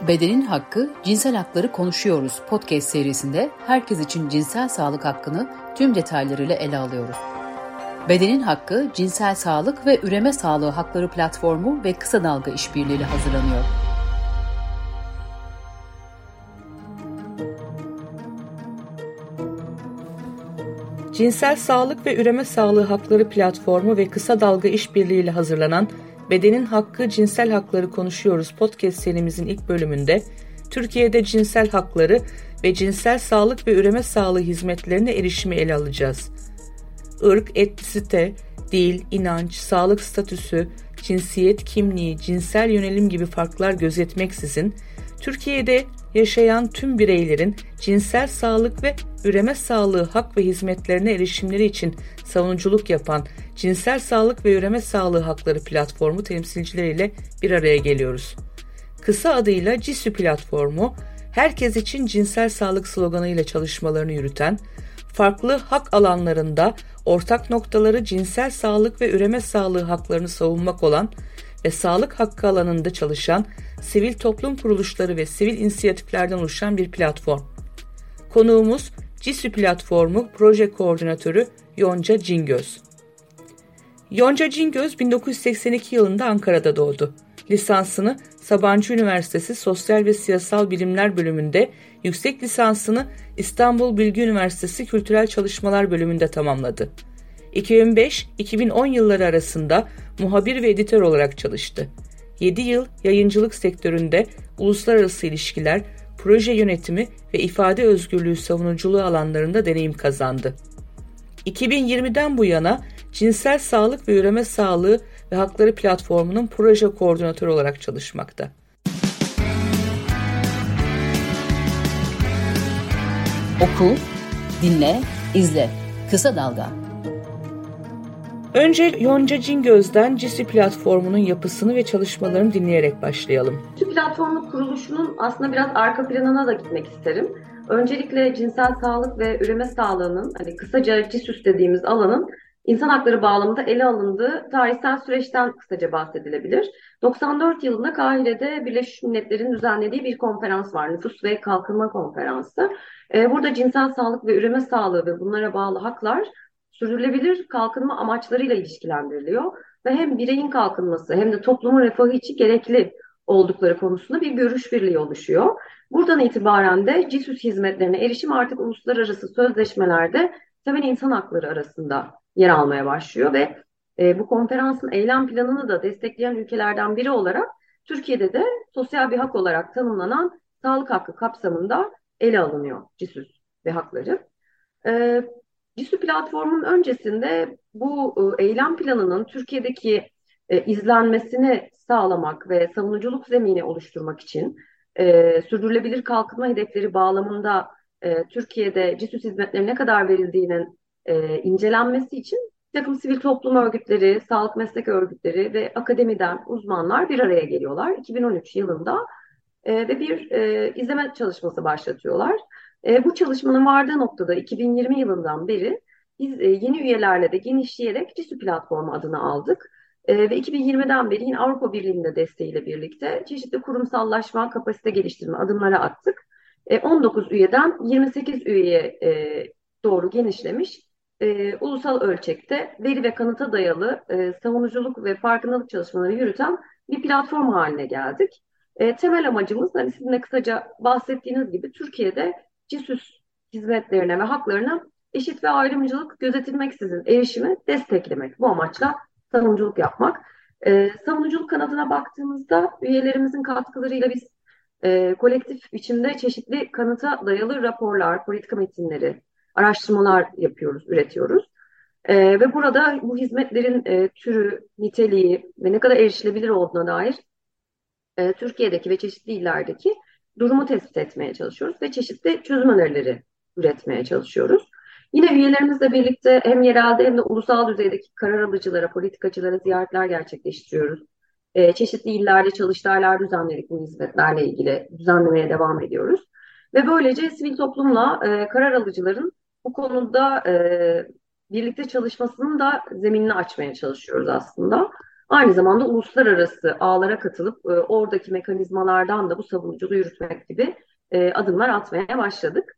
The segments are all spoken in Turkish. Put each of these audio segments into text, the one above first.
Bedenin Hakkı, Cinsel Hakları Konuşuyoruz podcast serisinde herkes için cinsel sağlık hakkını tüm detaylarıyla ele alıyoruz. Bedenin Hakkı, Cinsel Sağlık ve Üreme Sağlığı Hakları Platformu ve Kısa Dalga İşbirliği hazırlanıyor. Cinsel Sağlık ve Üreme Sağlığı Hakları Platformu ve Kısa Dalga İşbirliği ile hazırlanan Bedenin Hakkı Cinsel Hakları Konuşuyoruz podcast serimizin ilk bölümünde Türkiye'de cinsel hakları ve cinsel sağlık ve üreme sağlığı hizmetlerine erişimi ele alacağız. Irk, etnisite, dil, inanç, sağlık statüsü, cinsiyet kimliği, cinsel yönelim gibi farklar gözetmeksizin Türkiye'de yaşayan tüm bireylerin cinsel sağlık ve üreme sağlığı hak ve hizmetlerine erişimleri için savunuculuk yapan Cinsel Sağlık ve Üreme Sağlığı Hakları platformu temsilcileriyle bir araya geliyoruz. Kısa adıyla CISÜ platformu, herkes için cinsel sağlık sloganıyla çalışmalarını yürüten, farklı hak alanlarında ortak noktaları cinsel sağlık ve üreme sağlığı haklarını savunmak olan ve sağlık hakkı alanında çalışan sivil toplum kuruluşları ve sivil inisiyatiflerden oluşan bir platform. Konuğumuz CISÜ platformu proje koordinatörü Yonca Cingöz. Yonca Cingöz 1982 yılında Ankara'da doğdu. Lisansını Sabancı Üniversitesi Sosyal ve Siyasal Bilimler bölümünde, yüksek lisansını İstanbul Bilgi Üniversitesi Kültürel Çalışmalar bölümünde tamamladı. 2005-2010 yılları arasında muhabir ve editör olarak çalıştı. 7 yıl yayıncılık sektöründe uluslararası ilişkiler, proje yönetimi ve ifade özgürlüğü savunuculuğu alanlarında deneyim kazandı. 2020'den bu yana Cinsel Sağlık ve Üreme Sağlığı ve Hakları Platformu'nun proje koordinatörü olarak çalışmakta. Oku, dinle, izle. Kısa Dalga. Önce Yonca Cingöz'den CISI platformunun yapısını ve çalışmalarını dinleyerek başlayalım. CISI platformu kuruluşunun aslında biraz arka planına da gitmek isterim. Öncelikle cinsel sağlık ve üreme sağlığının, hani kısaca CISÜS dediğimiz alanın insan hakları bağlamında ele alındığı tarihsel süreçten kısaca bahsedilebilir. 94 yılında Kahire'de Birleşmiş Milletler'in düzenlediği bir konferans var. Nüfus ve Kalkınma Konferansı. Ee, burada cinsel sağlık ve üreme sağlığı ve bunlara bağlı haklar sürdürülebilir kalkınma amaçlarıyla ilişkilendiriliyor. Ve hem bireyin kalkınması hem de toplumun refahı için gerekli oldukları konusunda bir görüş birliği oluşuyor. Buradan itibaren de CİSÜS hizmetlerine erişim artık uluslararası sözleşmelerde temel insan hakları arasında yer almaya başlıyor ve e, bu konferansın eylem planını da destekleyen ülkelerden biri olarak Türkiye'de de sosyal bir hak olarak tanımlanan sağlık hakkı kapsamında ele alınıyor CİSÜS ve hakları. E, CİSÜ platformunun öncesinde bu e, eylem planının Türkiye'deki e, izlenmesini sağlamak ve savunuculuk zemini oluşturmak için e, sürdürülebilir kalkınma hedefleri bağlamında e, Türkiye'de CİSÜS hizmetleri ne kadar verildiğinin e, incelenmesi için bir takım sivil toplum örgütleri, sağlık meslek örgütleri ve akademiden uzmanlar bir araya geliyorlar 2013 yılında e, ve bir e, izleme çalışması başlatıyorlar. E, bu çalışmanın vardığı noktada 2020 yılından beri biz e, yeni üyelerle de genişleyerek CİSÜ platformu adını aldık. E, ve 2020'den beri yine Avrupa Birliği'nin desteğiyle birlikte çeşitli kurumsallaşma, kapasite geliştirme adımları attık. E, 19 üyeden 28 üyeye e, doğru genişlemiş e, ulusal ölçekte veri ve kanıta dayalı e, savunuculuk ve farkındalık çalışmaları yürüten bir platform haline geldik. E, temel amacımız hani sizin de kısaca bahsettiğiniz gibi Türkiye'de CİSÜS hizmetlerine ve haklarına eşit ve ayrımcılık gözetilmeksizin erişimi desteklemek. Bu amaçla savunuculuk yapmak. E, savunuculuk kanadına baktığımızda üyelerimizin katkılarıyla biz e, kolektif biçimde çeşitli kanıta dayalı raporlar, politika metinleri, araştırmalar yapıyoruz, üretiyoruz. E, ve burada bu hizmetlerin e, türü, niteliği ve ne kadar erişilebilir olduğuna dair e, Türkiye'deki ve çeşitli illerdeki durumu tespit etmeye çalışıyoruz ve çeşitli çözüm önerileri üretmeye çalışıyoruz. Yine üyelerimizle birlikte hem yerelde hem de ulusal düzeydeki karar alıcılara, politikacılara ziyaretler gerçekleştiriyoruz. E, çeşitli illerde çalıştaylar düzenledik bu hizmetlerle ilgili düzenlemeye devam ediyoruz. Ve böylece sivil toplumla e, karar alıcıların bu konuda e, birlikte çalışmasının da zeminini açmaya çalışıyoruz aslında. Aynı zamanda uluslararası ağlara katılıp e, oradaki mekanizmalardan da bu savunuculuğu yürütmek gibi e, adımlar atmaya başladık.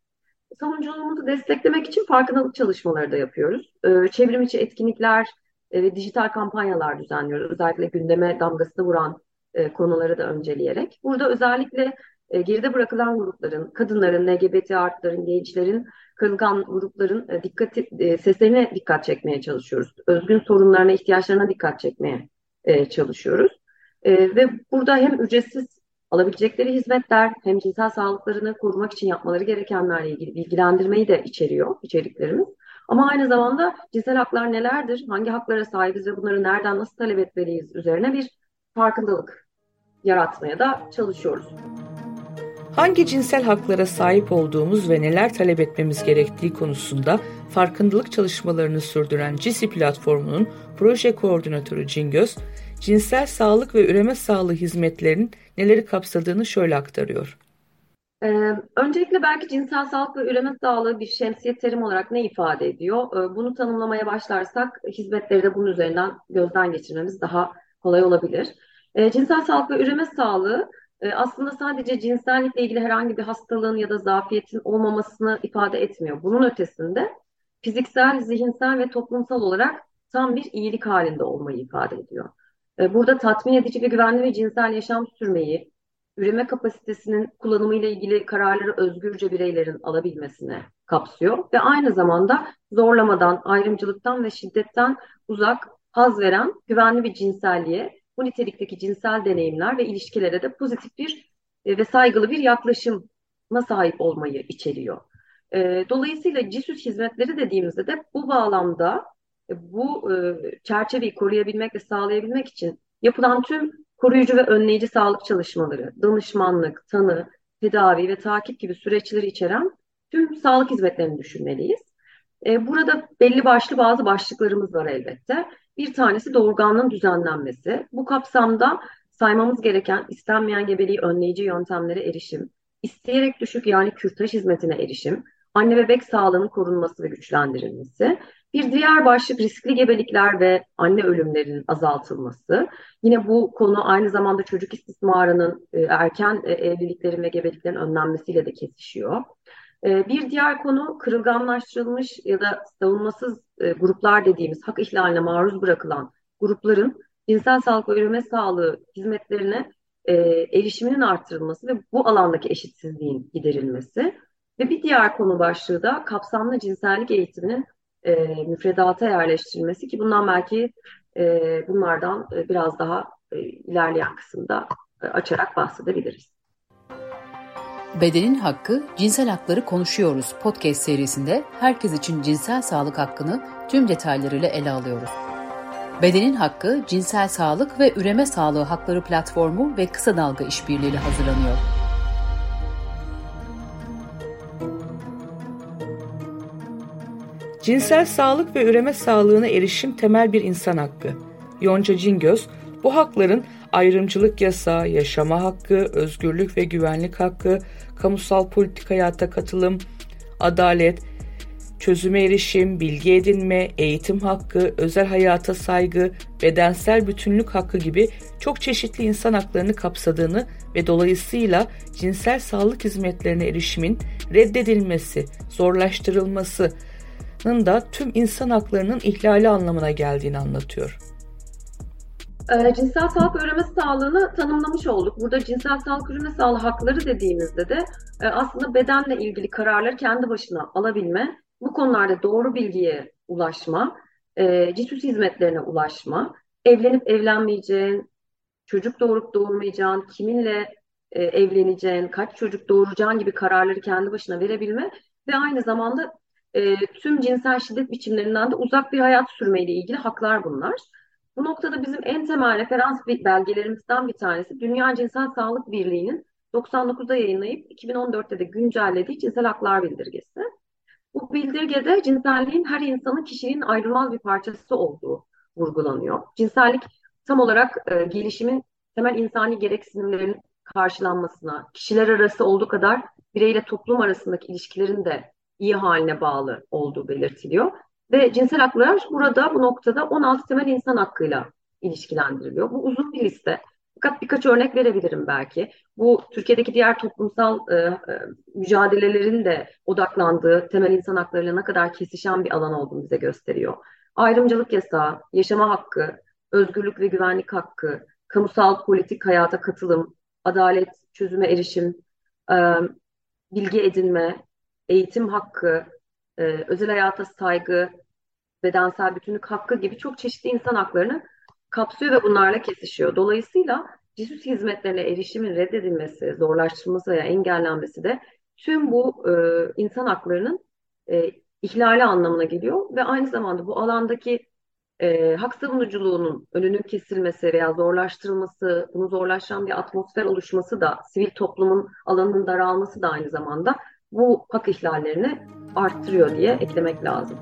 Savunuculuğumuzu desteklemek için farkındalık çalışmaları da yapıyoruz. E, çevrim içi etkinlikler e, ve dijital kampanyalar düzenliyoruz. Özellikle gündeme damgasını vuran e, konuları da önceleyerek. Burada özellikle e, geride bırakılan grupların, kadınların, LGBT artların, gençlerin, kırılgan grupların e, dikkati, e, seslerine dikkat çekmeye çalışıyoruz. Özgün sorunlarına, ihtiyaçlarına dikkat çekmeye e, çalışıyoruz. E, ve burada hem ücretsiz alabilecekleri hizmetler hem cinsel sağlıklarını korumak için yapmaları gerekenlerle ilgili bilgilendirmeyi de içeriyor içeriklerimiz. Ama aynı zamanda cinsel haklar nelerdir, hangi haklara sahibiz ve bunları nereden nasıl talep etmeliyiz üzerine bir farkındalık yaratmaya da çalışıyoruz. Hangi cinsel haklara sahip olduğumuz ve neler talep etmemiz gerektiği konusunda farkındalık çalışmalarını sürdüren CISI platformunun proje koordinatörü Cingöz, cinsel sağlık ve üreme sağlığı hizmetlerinin neleri kapsadığını şöyle aktarıyor. Ee, öncelikle belki cinsel sağlık ve üreme sağlığı bir şemsiye terim olarak ne ifade ediyor? Ee, bunu tanımlamaya başlarsak hizmetleri de bunun üzerinden gözden geçirmemiz daha kolay olabilir. Ee, cinsel sağlık ve üreme sağlığı e, aslında sadece cinsellikle ilgili herhangi bir hastalığın ya da zafiyetin olmamasını ifade etmiyor. Bunun ötesinde fiziksel, zihinsel ve toplumsal olarak tam bir iyilik halinde olmayı ifade ediyor. E, burada tatmin edici ve güvenli ve cinsel yaşam sürmeyi, üreme kapasitesinin kullanımıyla ilgili kararları özgürce bireylerin alabilmesine kapsıyor ve aynı zamanda zorlamadan, ayrımcılıktan ve şiddetten uzak, haz veren güvenli bir cinselliğe, bu nitelikteki cinsel deneyimler ve ilişkilere de pozitif bir e, ve saygılı bir yaklaşıma sahip olmayı içeriyor. E, dolayısıyla CİSÜS hizmetleri dediğimizde de bu bağlamda e, bu çerçeveyi koruyabilmek ve sağlayabilmek için yapılan tüm koruyucu ve önleyici sağlık çalışmaları, danışmanlık, tanı, tedavi ve takip gibi süreçleri içeren tüm sağlık hizmetlerini düşünmeliyiz. Burada belli başlı bazı başlıklarımız var elbette. Bir tanesi doğurganlığın düzenlenmesi. Bu kapsamda saymamız gereken istenmeyen gebeliği önleyici yöntemlere erişim, isteyerek düşük yani kürtaj hizmetine erişim, anne bebek sağlığının korunması ve güçlendirilmesi, bir diğer başlık riskli gebelikler ve anne ölümlerinin azaltılması. Yine bu konu aynı zamanda çocuk istismarının, e, erken e, evliliklerin ve gebeliklerin önlenmesiyle de kesişiyor. E, bir diğer konu kırılganlaştırılmış ya da savunmasız gruplar dediğimiz hak ihlaline maruz bırakılan grupların cinsel sağlık ve üreme sağlığı hizmetlerine erişiminin arttırılması ve bu alandaki eşitsizliğin giderilmesi. Ve bir diğer konu başlığı da kapsamlı cinsellik eğitiminin e, müfredata yerleştirilmesi ki bundan belki e, bunlardan e, biraz daha e, ilerleyen kısımda e, açarak bahsedebiliriz. Bedenin Hakkı, Cinsel Hakları Konuşuyoruz podcast serisinde herkes için cinsel sağlık hakkını tüm detaylarıyla ele alıyoruz. Bedenin Hakkı, Cinsel Sağlık ve Üreme Sağlığı Hakları Platformu ve Kısa Dalga İşbirliğiyle hazırlanıyor. Cinsel sağlık ve üreme sağlığına erişim temel bir insan hakkı. Yonca Cingöz, bu hakların ayrımcılık yasağı, yaşama hakkı, özgürlük ve güvenlik hakkı, kamusal politik hayata katılım, adalet, çözüme erişim, bilgi edinme, eğitim hakkı, özel hayata saygı, bedensel bütünlük hakkı gibi çok çeşitli insan haklarını kapsadığını ve dolayısıyla cinsel sağlık hizmetlerine erişimin reddedilmesi, zorlaştırılması, da tüm insan haklarının ihlali anlamına geldiğini anlatıyor. E, cinsel sağlık üreme sağlığını tanımlamış olduk. Burada cinsel sağlık üreme sağlığı hakları dediğimizde de e, aslında bedenle ilgili kararları kendi başına alabilme, bu konularda doğru bilgiye ulaşma, e, cisüs hizmetlerine ulaşma, evlenip evlenmeyeceğin, çocuk doğurup doğurmayacağın, kiminle e, evleneceğin, kaç çocuk doğuracağın gibi kararları kendi başına verebilme ve aynı zamanda e, tüm cinsel şiddet biçimlerinden de uzak bir hayat sürmeyle ilgili haklar bunlar. Bu noktada bizim en temel referans belgelerimizden bir tanesi Dünya Cinsel Sağlık Birliği'nin 99'da yayınlayıp 2014'te de güncellediği Cinsel Haklar Bildirgesi. Bu bildirgede cinselliğin her insanın kişiliğin ayrılmaz bir parçası olduğu vurgulanıyor. Cinsellik tam olarak e, gelişimin temel insani gereksinimlerin karşılanmasına, kişiler arası olduğu kadar bireyle toplum arasındaki ilişkilerin de iyi haline bağlı olduğu belirtiliyor. Ve cinsel haklar burada bu noktada 16 temel insan hakkıyla ilişkilendiriliyor. Bu uzun bir liste. Fakat birkaç örnek verebilirim belki. Bu Türkiye'deki diğer toplumsal e, e, mücadelelerin de odaklandığı temel insan haklarıyla ne kadar kesişen bir alan olduğunu bize gösteriyor. Ayrımcılık yasağı, yaşama hakkı, özgürlük ve güvenlik hakkı, kamusal politik hayata katılım, adalet, çözüme erişim, e, bilgi edinme, eğitim hakkı, e, özel hayata saygı, bedensel bütünlük hakkı gibi çok çeşitli insan haklarını kapsıyor ve bunlarla kesişiyor. Dolayısıyla cisus hizmetlerine erişimin reddedilmesi, zorlaştırılması veya engellenmesi de tüm bu e, insan haklarının e, ihlali anlamına geliyor ve aynı zamanda bu alandaki e, hak savunuculuğunun önünün kesilmesi veya zorlaştırılması, bunu zorlaştıran bir atmosfer oluşması da sivil toplumun alanının daralması da aynı zamanda bu hak ihlallerini arttırıyor diye eklemek lazım.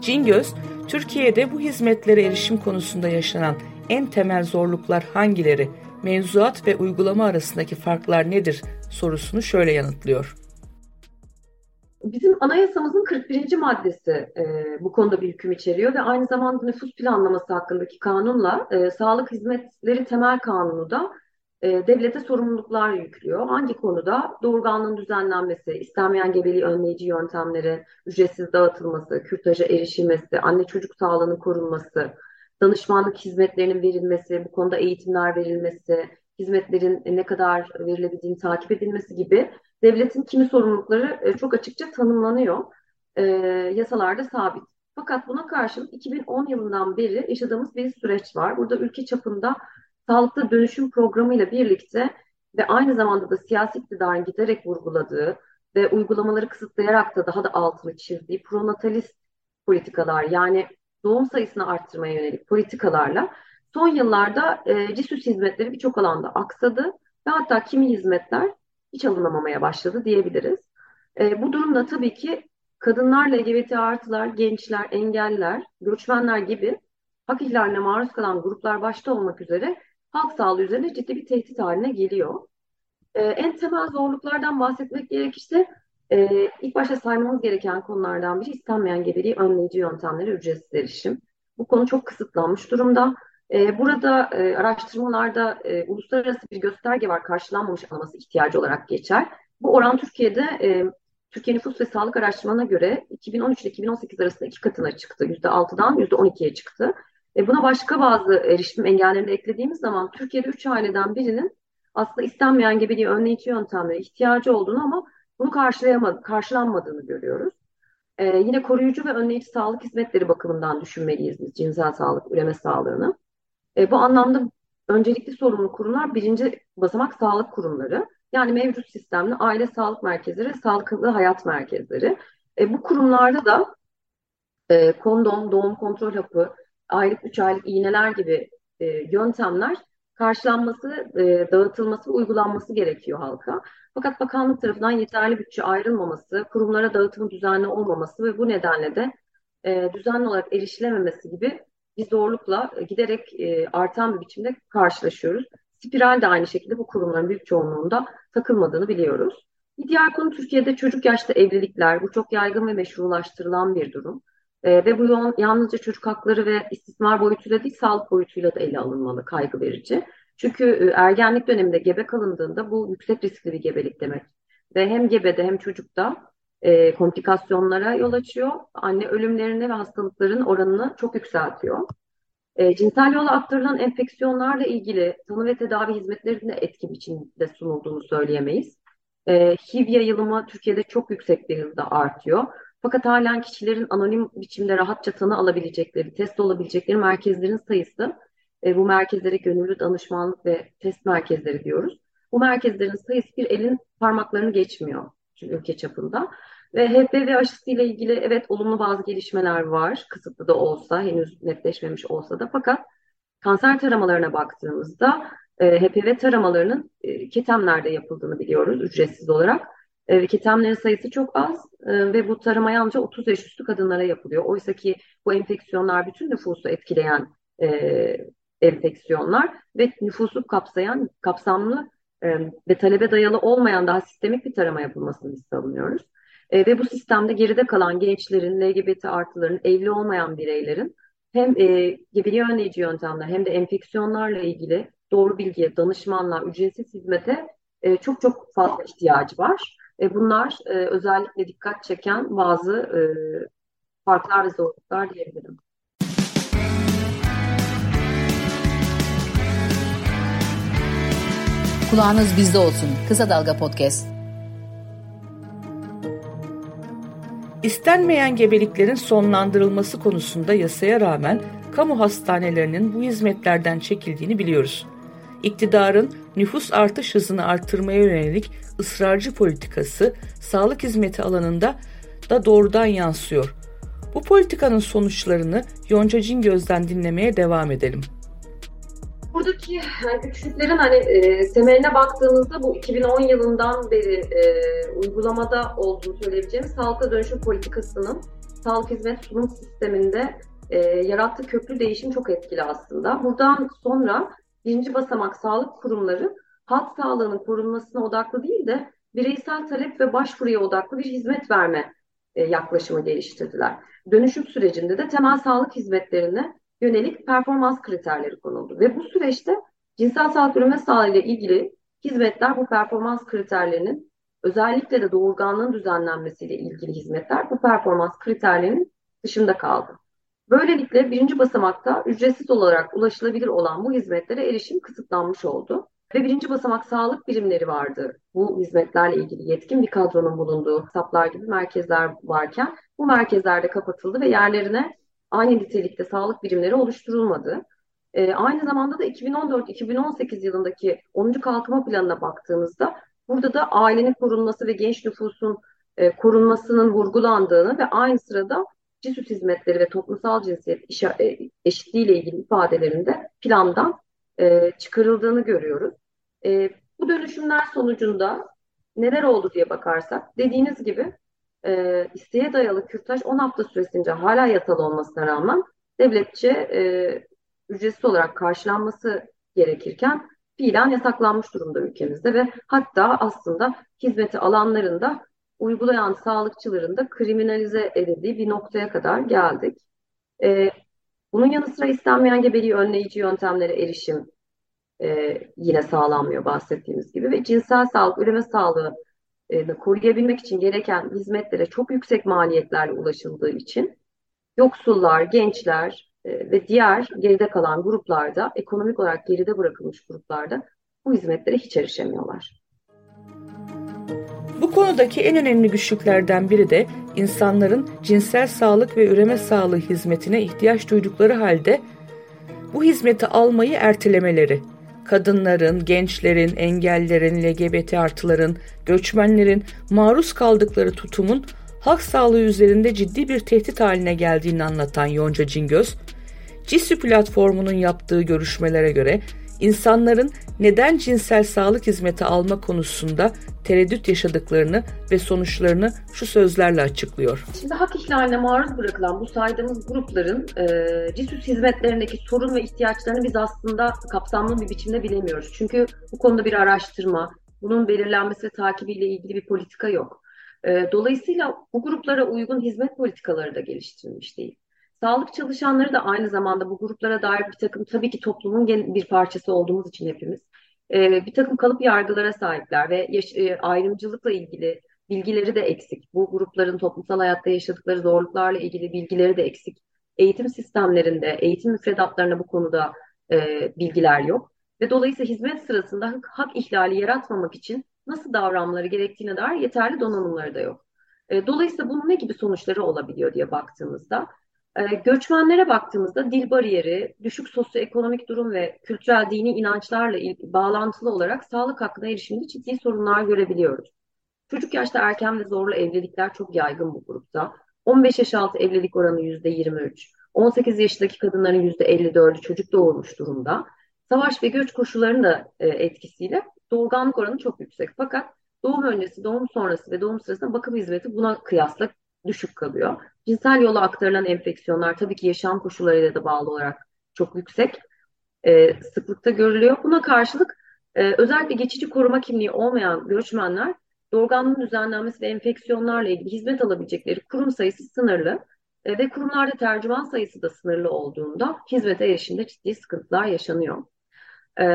Cingöz, Türkiye'de bu hizmetlere erişim konusunda yaşanan en temel zorluklar hangileri, mevzuat ve uygulama arasındaki farklar nedir sorusunu şöyle yanıtlıyor. Bizim anayasamızın 41. maddesi e, bu konuda bir hüküm içeriyor ve aynı zamanda nüfus planlaması hakkındaki kanunla e, sağlık hizmetleri temel kanunu da e, devlete sorumluluklar yüklüyor. Hangi konuda? Doğurganlığın düzenlenmesi, istenmeyen gebeliği önleyici yöntemleri, ücretsiz dağıtılması, kürtaja erişilmesi, anne çocuk sağlığının korunması, danışmanlık hizmetlerinin verilmesi, bu konuda eğitimler verilmesi, hizmetlerin ne kadar verilebildiğini takip edilmesi gibi devletin kimi sorumlulukları e, çok açıkça tanımlanıyor. E, yasalarda sabit. Fakat buna karşın 2010 yılından beri yaşadığımız bir süreç var. Burada ülke çapında sağlıklı dönüşüm programıyla birlikte ve aynı zamanda da siyasi iktidarın giderek vurguladığı ve uygulamaları kısıtlayarak da daha da altını çizdiği pronatalist politikalar yani doğum sayısını arttırmaya yönelik politikalarla son yıllarda e, CİSÜS hizmetleri birçok alanda aksadı ve hatta kimi hizmetler hiç alınamamaya başladı diyebiliriz. E, bu durumda tabii ki kadınlar, LGBT artılar, gençler, engelliler, göçmenler gibi hak ihlaline maruz kalan gruplar başta olmak üzere halk sağlığı üzerine ciddi bir tehdit haline geliyor. E, en temel zorluklardan bahsetmek gerekirse e, ilk başta saymamız gereken konulardan biri istenmeyen gebeliği önleyici yöntemleri ücretsiz erişim. Bu konu çok kısıtlanmış durumda. E, burada e, araştırmalarda e, uluslararası bir gösterge var karşılanmamış alması ihtiyacı olarak geçer. Bu oran Türkiye'de e, Türkiye Nüfus ve Sağlık Araştırmalarına göre 2013 ile 2018 arasında iki katına çıktı. %6'dan %12'ye çıktı. E, buna başka bazı erişim engellerini de eklediğimiz zaman Türkiye'de 3 aileden birinin aslında istenmeyen gebeliği önleyici yöntemlere ihtiyacı olduğunu ama bunu karşılayamadı, karşılanmadığını görüyoruz. E, yine koruyucu ve önleyici sağlık hizmetleri bakımından düşünmeliyiz biz cinsel sağlık, üreme sağlığını. E, bu anlamda öncelikli sorumlu kurumlar birinci basamak sağlık kurumları. Yani mevcut sistemli aile sağlık merkezleri, sağlıklı hayat merkezleri. E, bu kurumlarda da e, kondom, doğum kontrol hapı, aylık, üç aylık iğneler gibi e, yöntemler karşılanması, e, dağıtılması, uygulanması gerekiyor halka. Fakat bakanlık tarafından yeterli bütçe ayrılmaması, kurumlara dağıtım düzenli olmaması ve bu nedenle de e, düzenli olarak erişilememesi gibi bir zorlukla giderek e, artan bir biçimde karşılaşıyoruz. Spiral de aynı şekilde bu kurumların büyük çoğunluğunda takılmadığını biliyoruz. Bir diğer konu Türkiye'de çocuk yaşta evlilikler. Bu çok yaygın ve meşrulaştırılan bir durum. E, ve bu yol, yalnızca çocuk hakları ve istismar boyutuyla değil sağlık boyutuyla da ele alınmalı, kaygı verici. Çünkü e, ergenlik döneminde gebe kalındığında bu yüksek riskli bir gebelik demek. Ve hem gebede hem çocukta e, komplikasyonlara yol açıyor. Anne ölümlerini ve hastalıkların oranını çok yükseltiyor. E, cinsel yola aktarılan enfeksiyonlarla ilgili tanı ve tedavi hizmetlerinin de etki biçimde sunulduğunu söyleyemeyiz. E, HIV yayılımı Türkiye'de çok yüksek bir hızda artıyor. Fakat halen kişilerin anonim biçimde rahatça tanı alabilecekleri, test olabilecekleri merkezlerin sayısı, e, bu merkezlere gönüllü danışmanlık ve test merkezleri diyoruz. Bu merkezlerin sayısı bir elin parmaklarını geçmiyor ülke çapında. Ve HPV aşısı ile ilgili evet olumlu bazı gelişmeler var. Kısıtlı da olsa, henüz netleşmemiş olsa da. Fakat kanser taramalarına baktığımızda e, HPV taramalarının e, ketemlerde yapıldığını biliyoruz ücretsiz olarak. E, ketemlerin sayısı çok az e, ve bu tarama yalnızca 30 yaş üstü kadınlara yapılıyor. Oysa ki bu enfeksiyonlar bütün nüfusu etkileyen e, enfeksiyonlar ve nüfusu kapsayan kapsamlı e, ve talebe dayalı olmayan daha sistemik bir tarama yapılmasını biz savunuyoruz. E, ve bu sistemde geride kalan gençlerin, LGBT artıların, evli olmayan bireylerin hem e, gebeliği önleyici yöntemler hem de enfeksiyonlarla ilgili doğru bilgiye, danışmanlığa, ücretsiz hizmete e, çok çok fazla ihtiyacı var. E, bunlar e, özellikle dikkat çeken bazı e, farklar ve zorluklar diyebilirim. Kulağınız bizde olsun. Kısa Dalga Podcast. İstenmeyen gebeliklerin sonlandırılması konusunda yasaya rağmen kamu hastanelerinin bu hizmetlerden çekildiğini biliyoruz. İktidarın nüfus artış hızını arttırmaya yönelik ısrarcı politikası sağlık hizmeti alanında da doğrudan yansıyor. Bu politikanın sonuçlarını Yonca Cingöz'den dinlemeye devam edelim. Buradaki güçlüklerin hani e, temeline baktığımızda bu 2010 yılından beri e, uygulamada olduğunu söyleyebileceğimiz sağlıkla dönüşüm politikasının sağlık hizmet sunum sisteminde e, yarattığı köklü değişim çok etkili aslında. Buradan sonra birinci basamak sağlık kurumları halk sağlığının korunmasına odaklı değil de bireysel talep ve başvuruya odaklı bir hizmet verme e, yaklaşımı geliştirdiler. Dönüşüm sürecinde de temel sağlık hizmetlerine yönelik performans kriterleri konuldu. Ve bu süreçte cinsel sağlık üreme sağlığı ile ilgili hizmetler bu performans kriterlerinin özellikle de doğurganlığın düzenlenmesiyle ilgili hizmetler bu performans kriterlerinin dışında kaldı. Böylelikle birinci basamakta ücretsiz olarak ulaşılabilir olan bu hizmetlere erişim kısıtlanmış oldu. Ve birinci basamak sağlık birimleri vardı. Bu hizmetlerle ilgili yetkin bir kadronun bulunduğu hesaplar gibi merkezler varken bu merkezlerde kapatıldı ve yerlerine aynı nitelikte sağlık birimleri oluşturulmadı. E, aynı zamanda da 2014-2018 yılındaki 10. kalkınma planına baktığımızda burada da ailenin korunması ve genç nüfusun e, korunmasının vurgulandığını ve aynı sırada cinsüt hizmetleri ve toplumsal cinsiyet e, eşitliği ile ilgili ifadelerinde plandan e, çıkarıldığını görüyoruz. E, bu dönüşümler sonucunda neler oldu diye bakarsak dediğiniz gibi e, isteğe dayalı kürtaj 10 hafta süresince hala yasalı olmasına rağmen devletçe e, ücretsiz olarak karşılanması gerekirken fiilen yasaklanmış durumda ülkemizde ve hatta aslında hizmeti alanlarında uygulayan sağlıkçıların da kriminalize edildiği bir noktaya kadar geldik. E, bunun yanı sıra istenmeyen gebeliği önleyici yöntemlere erişim e, yine sağlanmıyor bahsettiğimiz gibi ve cinsel sağlık, üreme sağlığı koruyabilmek için gereken hizmetlere çok yüksek maliyetlerle ulaşıldığı için yoksullar, gençler e, ve diğer geride kalan gruplarda, ekonomik olarak geride bırakılmış gruplarda bu hizmetlere hiç erişemiyorlar. Bu konudaki en önemli güçlüklerden biri de insanların cinsel sağlık ve üreme sağlığı hizmetine ihtiyaç duydukları halde bu hizmeti almayı ertelemeleri. Kadınların, gençlerin, engellerin, LGBT artıların, göçmenlerin maruz kaldıkları tutumun halk sağlığı üzerinde ciddi bir tehdit haline geldiğini anlatan Yonca Cingöz, CİSÜ platformunun yaptığı görüşmelere göre insanların neden cinsel sağlık hizmeti alma konusunda tereddüt yaşadıklarını ve sonuçlarını şu sözlerle açıklıyor. Şimdi hak ihlaline maruz bırakılan bu saydığımız grupların e, CİSÜS hizmetlerindeki sorun ve ihtiyaçlarını biz aslında kapsamlı bir biçimde bilemiyoruz. Çünkü bu konuda bir araştırma, bunun belirlenmesi ve takibiyle ilgili bir politika yok. E, dolayısıyla bu gruplara uygun hizmet politikaları da geliştirilmiş değil. Sağlık çalışanları da aynı zamanda bu gruplara dair bir takım tabii ki toplumun bir parçası olduğumuz için hepimiz e, bir takım kalıp yargılara sahipler ve e, ayrımcılıkla ilgili bilgileri de eksik. Bu grupların toplumsal hayatta yaşadıkları zorluklarla ilgili bilgileri de eksik. Eğitim sistemlerinde, eğitim müfredatlarında bu konuda e, bilgiler yok. Ve dolayısıyla hizmet sırasında hak, hak ihlali yaratmamak için nasıl davranmaları gerektiğine dair yeterli donanımları da yok. Dolayısıyla bunun ne gibi sonuçları olabiliyor diye baktığımızda e, göçmenlere baktığımızda dil bariyeri, düşük sosyoekonomik durum ve kültürel dini inançlarla bağlantılı olarak sağlık hakkına erişimde ciddi sorunlar görebiliyoruz. Çocuk yaşta erken ve zorlu evlilikler çok yaygın bu grupta. 15 yaş altı evlilik oranı %23, 18 yaşındaki kadınların %54'ü çocuk doğurmuş durumda. Savaş ve göç koşullarının da e, etkisiyle doğurganlık oranı çok yüksek. Fakat doğum öncesi, doğum sonrası ve doğum sırasında bakım hizmeti buna kıyasla düşük kalıyor. Cinsel yola aktarılan enfeksiyonlar tabii ki yaşam koşullarıyla da bağlı olarak çok yüksek e, sıklıkta görülüyor. Buna karşılık e, özellikle geçici koruma kimliği olmayan göçmenler doğurganlığın düzenlenmesi ve enfeksiyonlarla ilgili hizmet alabilecekleri kurum sayısı sınırlı. e, ve kurumlarda tercüman sayısı da sınırlı olduğunda hizmete erişimde ciddi sıkıntılar yaşanıyor. E,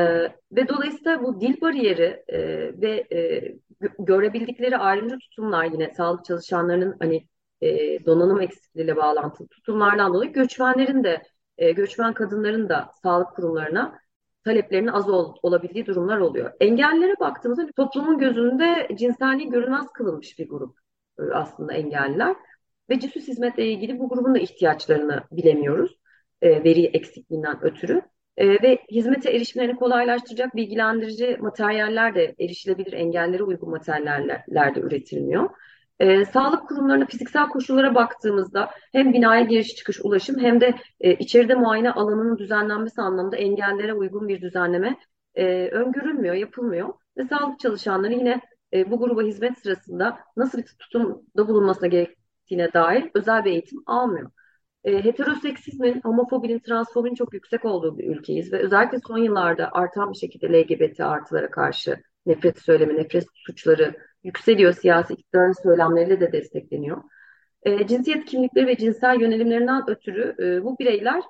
ve dolayısıyla bu dil bariyeri e, ve e, görebildikleri ayrımcı tutumlar yine sağlık çalışanlarının hani e, donanım eksikliğiyle bağlantılı tutumlardan dolayı göçmenlerin de e, göçmen kadınların da sağlık kurumlarına taleplerinin az ol, olabildiği durumlar oluyor. Engellilere baktığımızda toplumun gözünde cinselliği görünmez kılınmış bir grup e, aslında engelliler. Ve cinsüs hizmetle ilgili bu grubun da ihtiyaçlarını bilemiyoruz e, veri eksikliğinden ötürü. E, ve hizmete erişimlerini kolaylaştıracak bilgilendirici materyaller de erişilebilir engellere uygun materyaller de üretilmiyor. E, sağlık kurumlarına fiziksel koşullara baktığımızda hem binaya giriş çıkış ulaşım hem de e, içeride muayene alanının düzenlenmesi anlamında engellere uygun bir düzenleme e, öngörülmüyor, yapılmıyor. Ve sağlık çalışanları yine e, bu gruba hizmet sırasında nasıl bir tutumda bulunmasına gerektiğine dair özel bir eğitim almıyor. E, heteroseksizmin, homofobinin, transfobinin çok yüksek olduğu bir ülkeyiz ve özellikle son yıllarda artan bir şekilde LGBT artılara karşı nefret söylemi, nefret suçları yükseliyor. Siyasi iktidarın söylemleriyle de destekleniyor. E, cinsiyet kimlikleri ve cinsel yönelimlerinden ötürü e, bu bireyler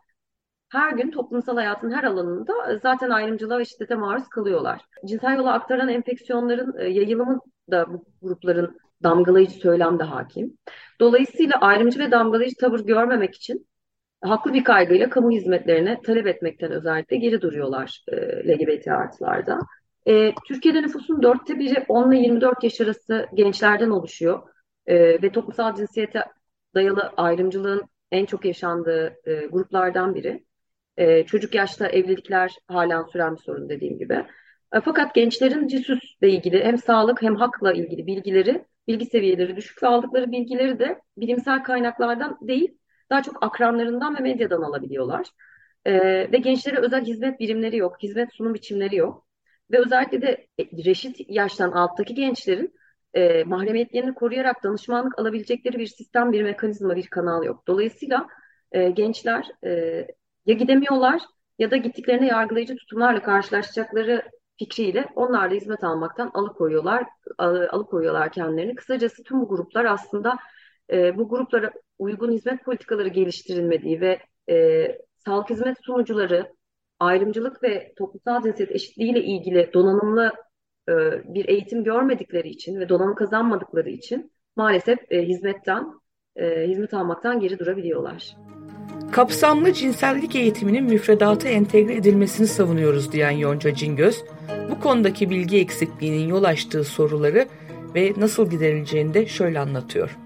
her gün toplumsal hayatın her alanında e, zaten ayrımcılığa ve şiddete maruz kalıyorlar. Cinsel yola aktaran enfeksiyonların e, yayılımı da bu grupların damgalayıcı söylemde hakim. Dolayısıyla ayrımcı ve damgalayıcı tavır görmemek için haklı bir kaygıyla kamu hizmetlerine talep etmekten özellikle geri duruyorlar e, LGBT artılarda. E, Türkiye'de nüfusun dörtte biri 10 ile 24 yaş arası gençlerden oluşuyor. E, ve toplumsal cinsiyete dayalı ayrımcılığın en çok yaşandığı e, gruplardan biri. E, çocuk yaşta evlilikler halen süren bir sorun dediğim gibi. E, fakat gençlerin cisusla ilgili hem sağlık hem hakla ilgili bilgileri, bilgi seviyeleri düşük ve aldıkları bilgileri de bilimsel kaynaklardan değil, daha çok akranlarından ve medyadan alabiliyorlar. E, ve gençlere özel hizmet birimleri yok, hizmet sunum biçimleri yok. Ve özellikle de e, reşit yaştan alttaki gençlerin e, mahremiyetlerini koruyarak danışmanlık alabilecekleri bir sistem, bir mekanizma, bir kanal yok. Dolayısıyla e, gençler e, ya gidemiyorlar ya da gittiklerine yargılayıcı tutumlarla karşılaşacakları fikriyle onlar da hizmet almaktan alıkoyuyorlar, alıkoyuyorlar kendilerini. Kısacası tüm bu gruplar aslında e, bu gruplara uygun hizmet politikaları geliştirilmediği ve e, sağlık hizmet sunucuları ayrımcılık ve toplumsal cinsiyet eşitliği ile ilgili donanımlı e, bir eğitim görmedikleri için ve donanım kazanmadıkları için maalesef e, hizmetten, e, hizmet almaktan geri durabiliyorlar. Kapsamlı cinsellik eğitiminin müfredata entegre edilmesini savunuyoruz diyen Yonca Cingöz, bu konudaki bilgi eksikliğinin yol açtığı soruları ve nasıl giderileceğini de şöyle anlatıyor.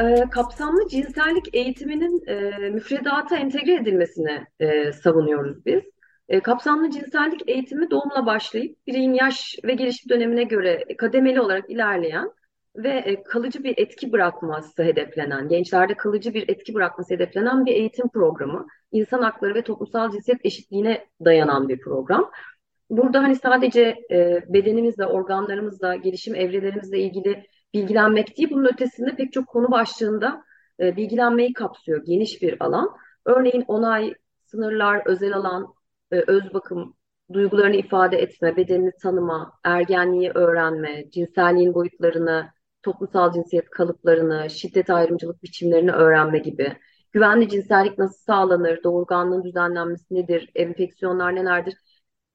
E, kapsamlı cinsellik eğitiminin e, müfredata entegre edilmesini e, savunuyoruz biz. E, kapsamlı cinsellik eğitimi doğumla başlayıp bireyin yaş ve gelişim dönemine göre kademeli olarak ilerleyen ve e, kalıcı bir etki bırakması hedeflenen, gençlerde kalıcı bir etki bırakması hedeflenen bir eğitim programı. İnsan hakları ve toplumsal cinsiyet eşitliğine dayanan bir program. Burada hani sadece e, bedenimizle, organlarımızla, gelişim evrelerimizle ilgili bilgilenmek değil, bunun ötesinde pek çok konu başlığında e, bilgilenmeyi kapsıyor geniş bir alan. Örneğin onay, sınırlar, özel alan, e, öz bakım, duygularını ifade etme, bedenini tanıma, ergenliği öğrenme, cinselliğin boyutlarını, toplumsal cinsiyet kalıplarını, şiddet ayrımcılık biçimlerini öğrenme gibi. Güvenli cinsellik nasıl sağlanır, doğurganlığın düzenlenmesi nedir, enfeksiyonlar nelerdir?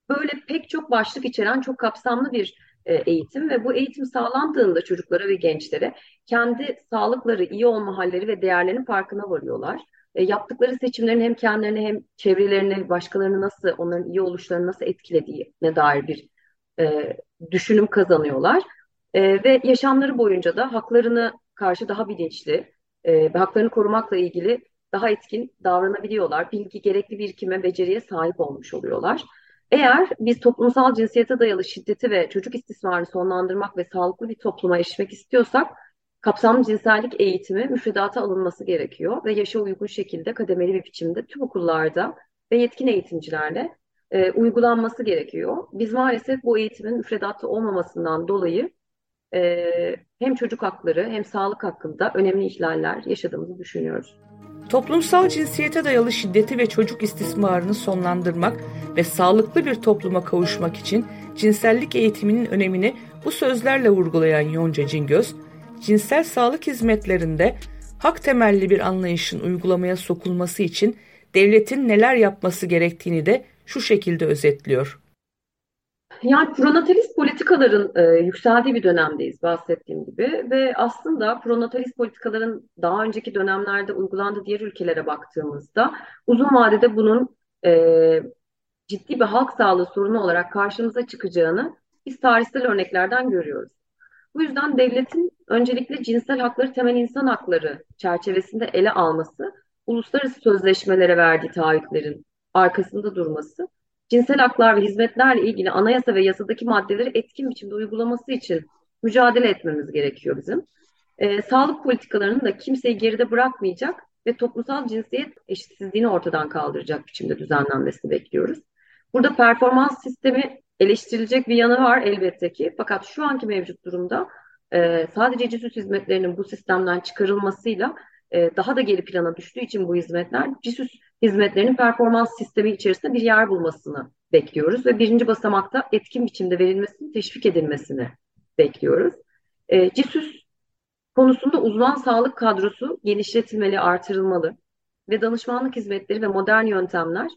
Böyle pek çok başlık içeren çok kapsamlı bir eğitim ve bu eğitim sağlandığında çocuklara ve gençlere kendi sağlıkları, iyi olma halleri ve değerlerinin farkına varıyorlar. E, yaptıkları seçimlerin hem kendilerini hem çevrelerini, başkalarını nasıl, onların iyi oluşlarını nasıl etkilediğine dair bir e, düşünüm kazanıyorlar. E, ve yaşamları boyunca da haklarını karşı daha bilinçli e, ve haklarını korumakla ilgili daha etkin davranabiliyorlar. Bilgi, gerekli birikime, beceriye sahip olmuş oluyorlar. Eğer biz toplumsal cinsiyete dayalı şiddeti ve çocuk istismarını sonlandırmak ve sağlıklı bir topluma erişmek istiyorsak kapsamlı cinsellik eğitimi müfredata alınması gerekiyor ve yaşa uygun şekilde kademeli bir biçimde tüm okullarda ve yetkin eğitimcilerle e, uygulanması gerekiyor. Biz maalesef bu eğitimin müfredatta olmamasından dolayı e, hem çocuk hakları hem sağlık hakkında önemli ihlaller yaşadığımızı düşünüyoruz. Toplumsal cinsiyete dayalı şiddeti ve çocuk istismarını sonlandırmak ve sağlıklı bir topluma kavuşmak için cinsellik eğitiminin önemini bu sözlerle vurgulayan Yonca Cingöz, cinsel sağlık hizmetlerinde hak temelli bir anlayışın uygulamaya sokulması için devletin neler yapması gerektiğini de şu şekilde özetliyor. Yani pronatalist politikaların e, yükseldiği bir dönemdeyiz bahsettiğim gibi ve aslında pronatalist politikaların daha önceki dönemlerde uygulandığı diğer ülkelere baktığımızda uzun vadede bunun e, ciddi bir halk sağlığı sorunu olarak karşımıza çıkacağını biz tarihsel örneklerden görüyoruz. Bu yüzden devletin öncelikle cinsel hakları temel insan hakları çerçevesinde ele alması, uluslararası sözleşmelere verdiği taahhütlerin arkasında durması cinsel haklar ve hizmetlerle ilgili anayasa ve yasadaki maddeleri etkin biçimde uygulaması için mücadele etmemiz gerekiyor bizim. E, sağlık politikalarının da kimseyi geride bırakmayacak ve toplumsal cinsiyet eşitsizliğini ortadan kaldıracak biçimde düzenlenmesini bekliyoruz. Burada performans sistemi eleştirilecek bir yanı var elbette ki. Fakat şu anki mevcut durumda e, sadece CİSÜS hizmetlerinin bu sistemden çıkarılmasıyla e, daha da geri plana düştüğü için bu hizmetler CİSÜS hizmetlerinin performans sistemi içerisinde bir yer bulmasını bekliyoruz ve birinci basamakta etkin biçimde verilmesini, teşvik edilmesini bekliyoruz. E, CİSÜS konusunda uzman sağlık kadrosu genişletilmeli, artırılmalı ve danışmanlık hizmetleri ve modern yöntemler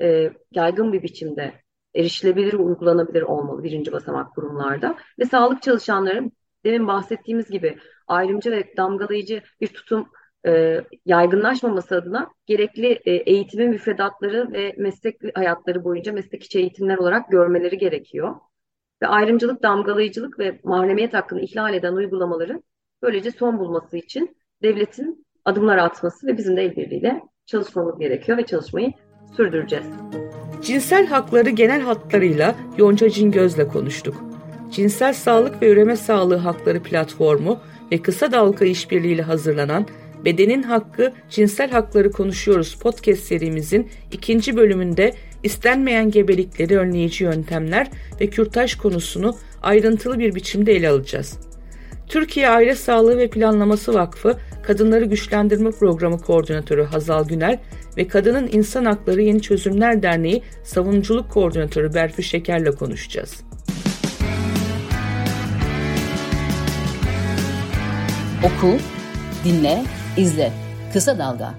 e, yaygın bir biçimde erişilebilir, uygulanabilir olmalı birinci basamak kurumlarda ve sağlık çalışanları demin bahsettiğimiz gibi ayrımcı ve damgalayıcı bir tutum e, yaygınlaşmaması adına gerekli e, eğitimin müfredatları ve meslek hayatları boyunca meslek içi eğitimler olarak görmeleri gerekiyor. Ve ayrımcılık, damgalayıcılık ve mahremiyet hakkını ihlal eden uygulamaları böylece son bulması için devletin adımlar atması ve bizim de el birliğiyle çalışmamız gerekiyor ve çalışmayı sürdüreceğiz. Cinsel hakları genel hatlarıyla Yonca Cingöz'le konuştuk. Cinsel Sağlık ve Üreme Sağlığı Hakları Platformu ve Kısa Dalga İşbirliği ile hazırlanan Bedenin Hakkı, Cinsel Hakları Konuşuyoruz podcast serimizin ikinci bölümünde istenmeyen gebelikleri önleyici yöntemler ve kürtaj konusunu ayrıntılı bir biçimde ele alacağız. Türkiye Aile Sağlığı ve Planlaması Vakfı Kadınları Güçlendirme Programı Koordinatörü Hazal Günel ve Kadının İnsan Hakları Yeni Çözümler Derneği Savunuculuk Koordinatörü Berfi Şeker'le konuşacağız. Oku, dinle, izle. Kısa Dalga.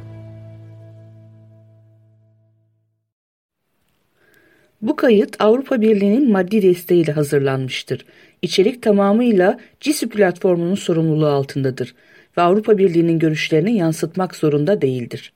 Bu kayıt Avrupa Birliği'nin maddi desteğiyle hazırlanmıştır. İçerik tamamıyla CISI platformunun sorumluluğu altındadır ve Avrupa Birliği'nin görüşlerini yansıtmak zorunda değildir.